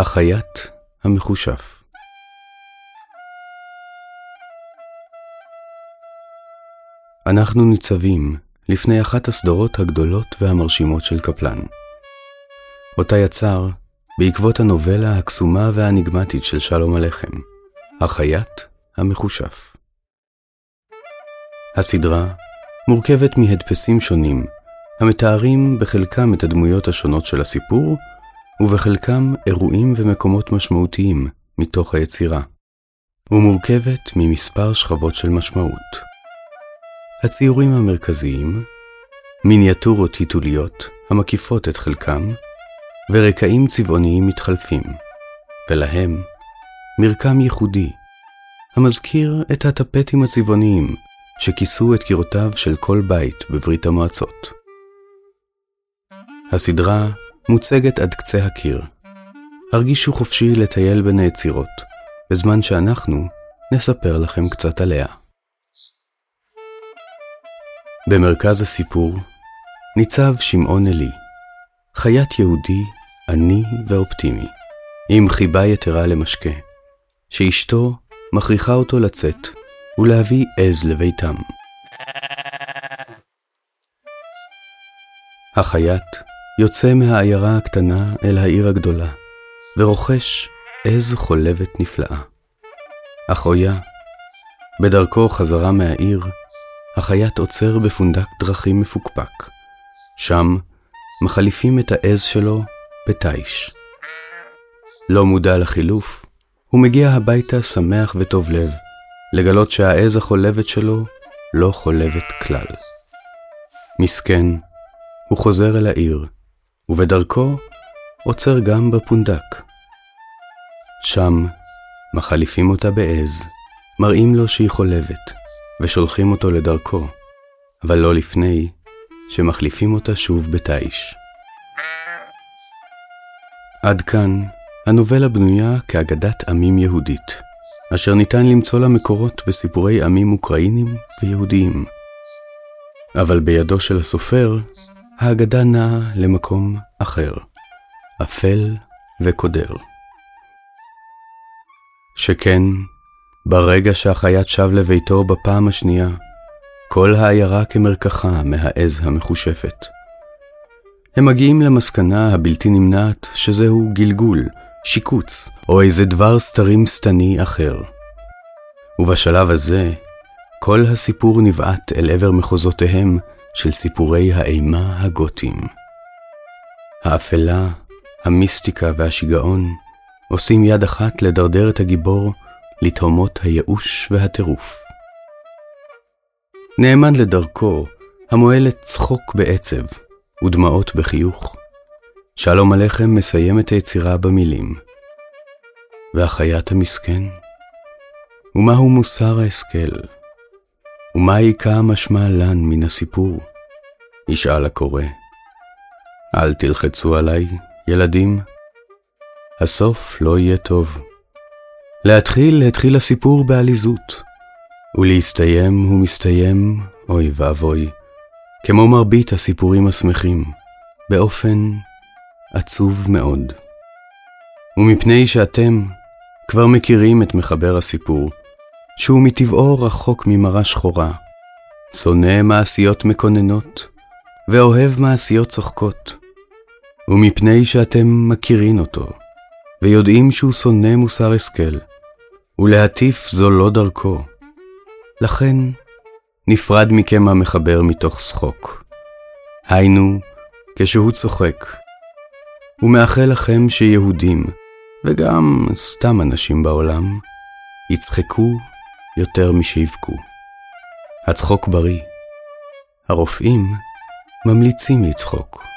החייט המחושף אנחנו ניצבים לפני אחת הסדרות הגדולות והמרשימות של קפלן. אותה יצר בעקבות הנובלה הקסומה והאניגמטית של שלום הלחם, החייט המחושף. הסדרה מורכבת מהדפסים שונים, המתארים בחלקם את הדמויות השונות של הסיפור, ובחלקם אירועים ומקומות משמעותיים מתוך היצירה, ומורכבת ממספר שכבות של משמעות. הציורים המרכזיים, מיניאטורות היתוליות המקיפות את חלקם, ורקעים צבעוניים מתחלפים, ולהם מרקם ייחודי, המזכיר את הטפטים הצבעוניים שכיסו את קירותיו של כל בית בברית המועצות. הסדרה מוצגת עד קצה הקיר. הרגישו חופשי לטייל בין היצירות, בזמן שאנחנו נספר לכם קצת עליה. במרכז הסיפור ניצב שמעון אלי, חייט יהודי, עני ואופטימי, עם חיבה יתרה למשקה, שאשתו מכריחה אותו לצאת ולהביא עז לביתם. החייט יוצא מהעיירה הקטנה אל העיר הגדולה, ורוכש עז חולבת נפלאה. אחויה, בדרכו חזרה מהעיר, החייט עוצר בפונדק דרכים מפוקפק. שם מחליפים את העז שלו בתיש. לא מודע לחילוף, הוא מגיע הביתה שמח וטוב לב, לגלות שהעז החולבת שלו לא חולבת כלל. מסכן, הוא חוזר אל העיר, ובדרכו עוצר גם בפונדק. שם מחליפים אותה בעז, מראים לו שהיא חולבת, ושולחים אותו לדרכו, אבל לא לפני שמחליפים אותה שוב בתיש. עד כאן הנובלה בנויה כאגדת עמים יהודית, אשר ניתן למצוא לה מקורות בסיפורי עמים אוקראינים ויהודיים. אבל בידו של הסופר, האגדה נעה למקום אחר, אפל וקודר. שכן, ברגע שהחייט שב לביתו בפעם השנייה, כל העיירה כמרקחה מהעז המחושפת. הם מגיעים למסקנה הבלתי נמנעת שזהו גלגול, שיקוץ, או איזה דבר סתרים שטני אחר. ובשלב הזה, כל הסיפור נבעט אל עבר מחוזותיהם של סיפורי האימה הגותיים. האפלה, המיסטיקה והשיגעון עושים יד אחת לדרדר את הגיבור לתהומות הייאוש והטירוף. נאמן לדרכו, המועלת צחוק בעצב ודמעות בחיוך. שלום עליכם מסיים את היצירה במילים. והחייט המסכן? ומהו מוסר ההשכל? ומה עיקה משמע לן מן הסיפור? ישאל הקורא. אל תלחצו עליי, ילדים. הסוף לא יהיה טוב. להתחיל, התחיל הסיפור בעליזות, ולהסתיים הוא מסתיים, אוי ואבוי, כמו מרבית הסיפורים השמחים, באופן עצוב מאוד. ומפני שאתם כבר מכירים את מחבר הסיפור, שהוא מטבעו רחוק ממראה שחורה, שונא מעשיות מקוננות, ואוהב מעשיות צוחקות, ומפני שאתם מכירים אותו, ויודעים שהוא שונא מוסר השכל, ולהטיף זו לא דרכו. לכן, נפרד מכם המחבר מתוך שחוק. היינו, כשהוא צוחק. ומאחל לכם שיהודים, וגם סתם אנשים בעולם, יצחקו יותר משיבכו. הצחוק בריא. הרופאים ממליצים לצחוק.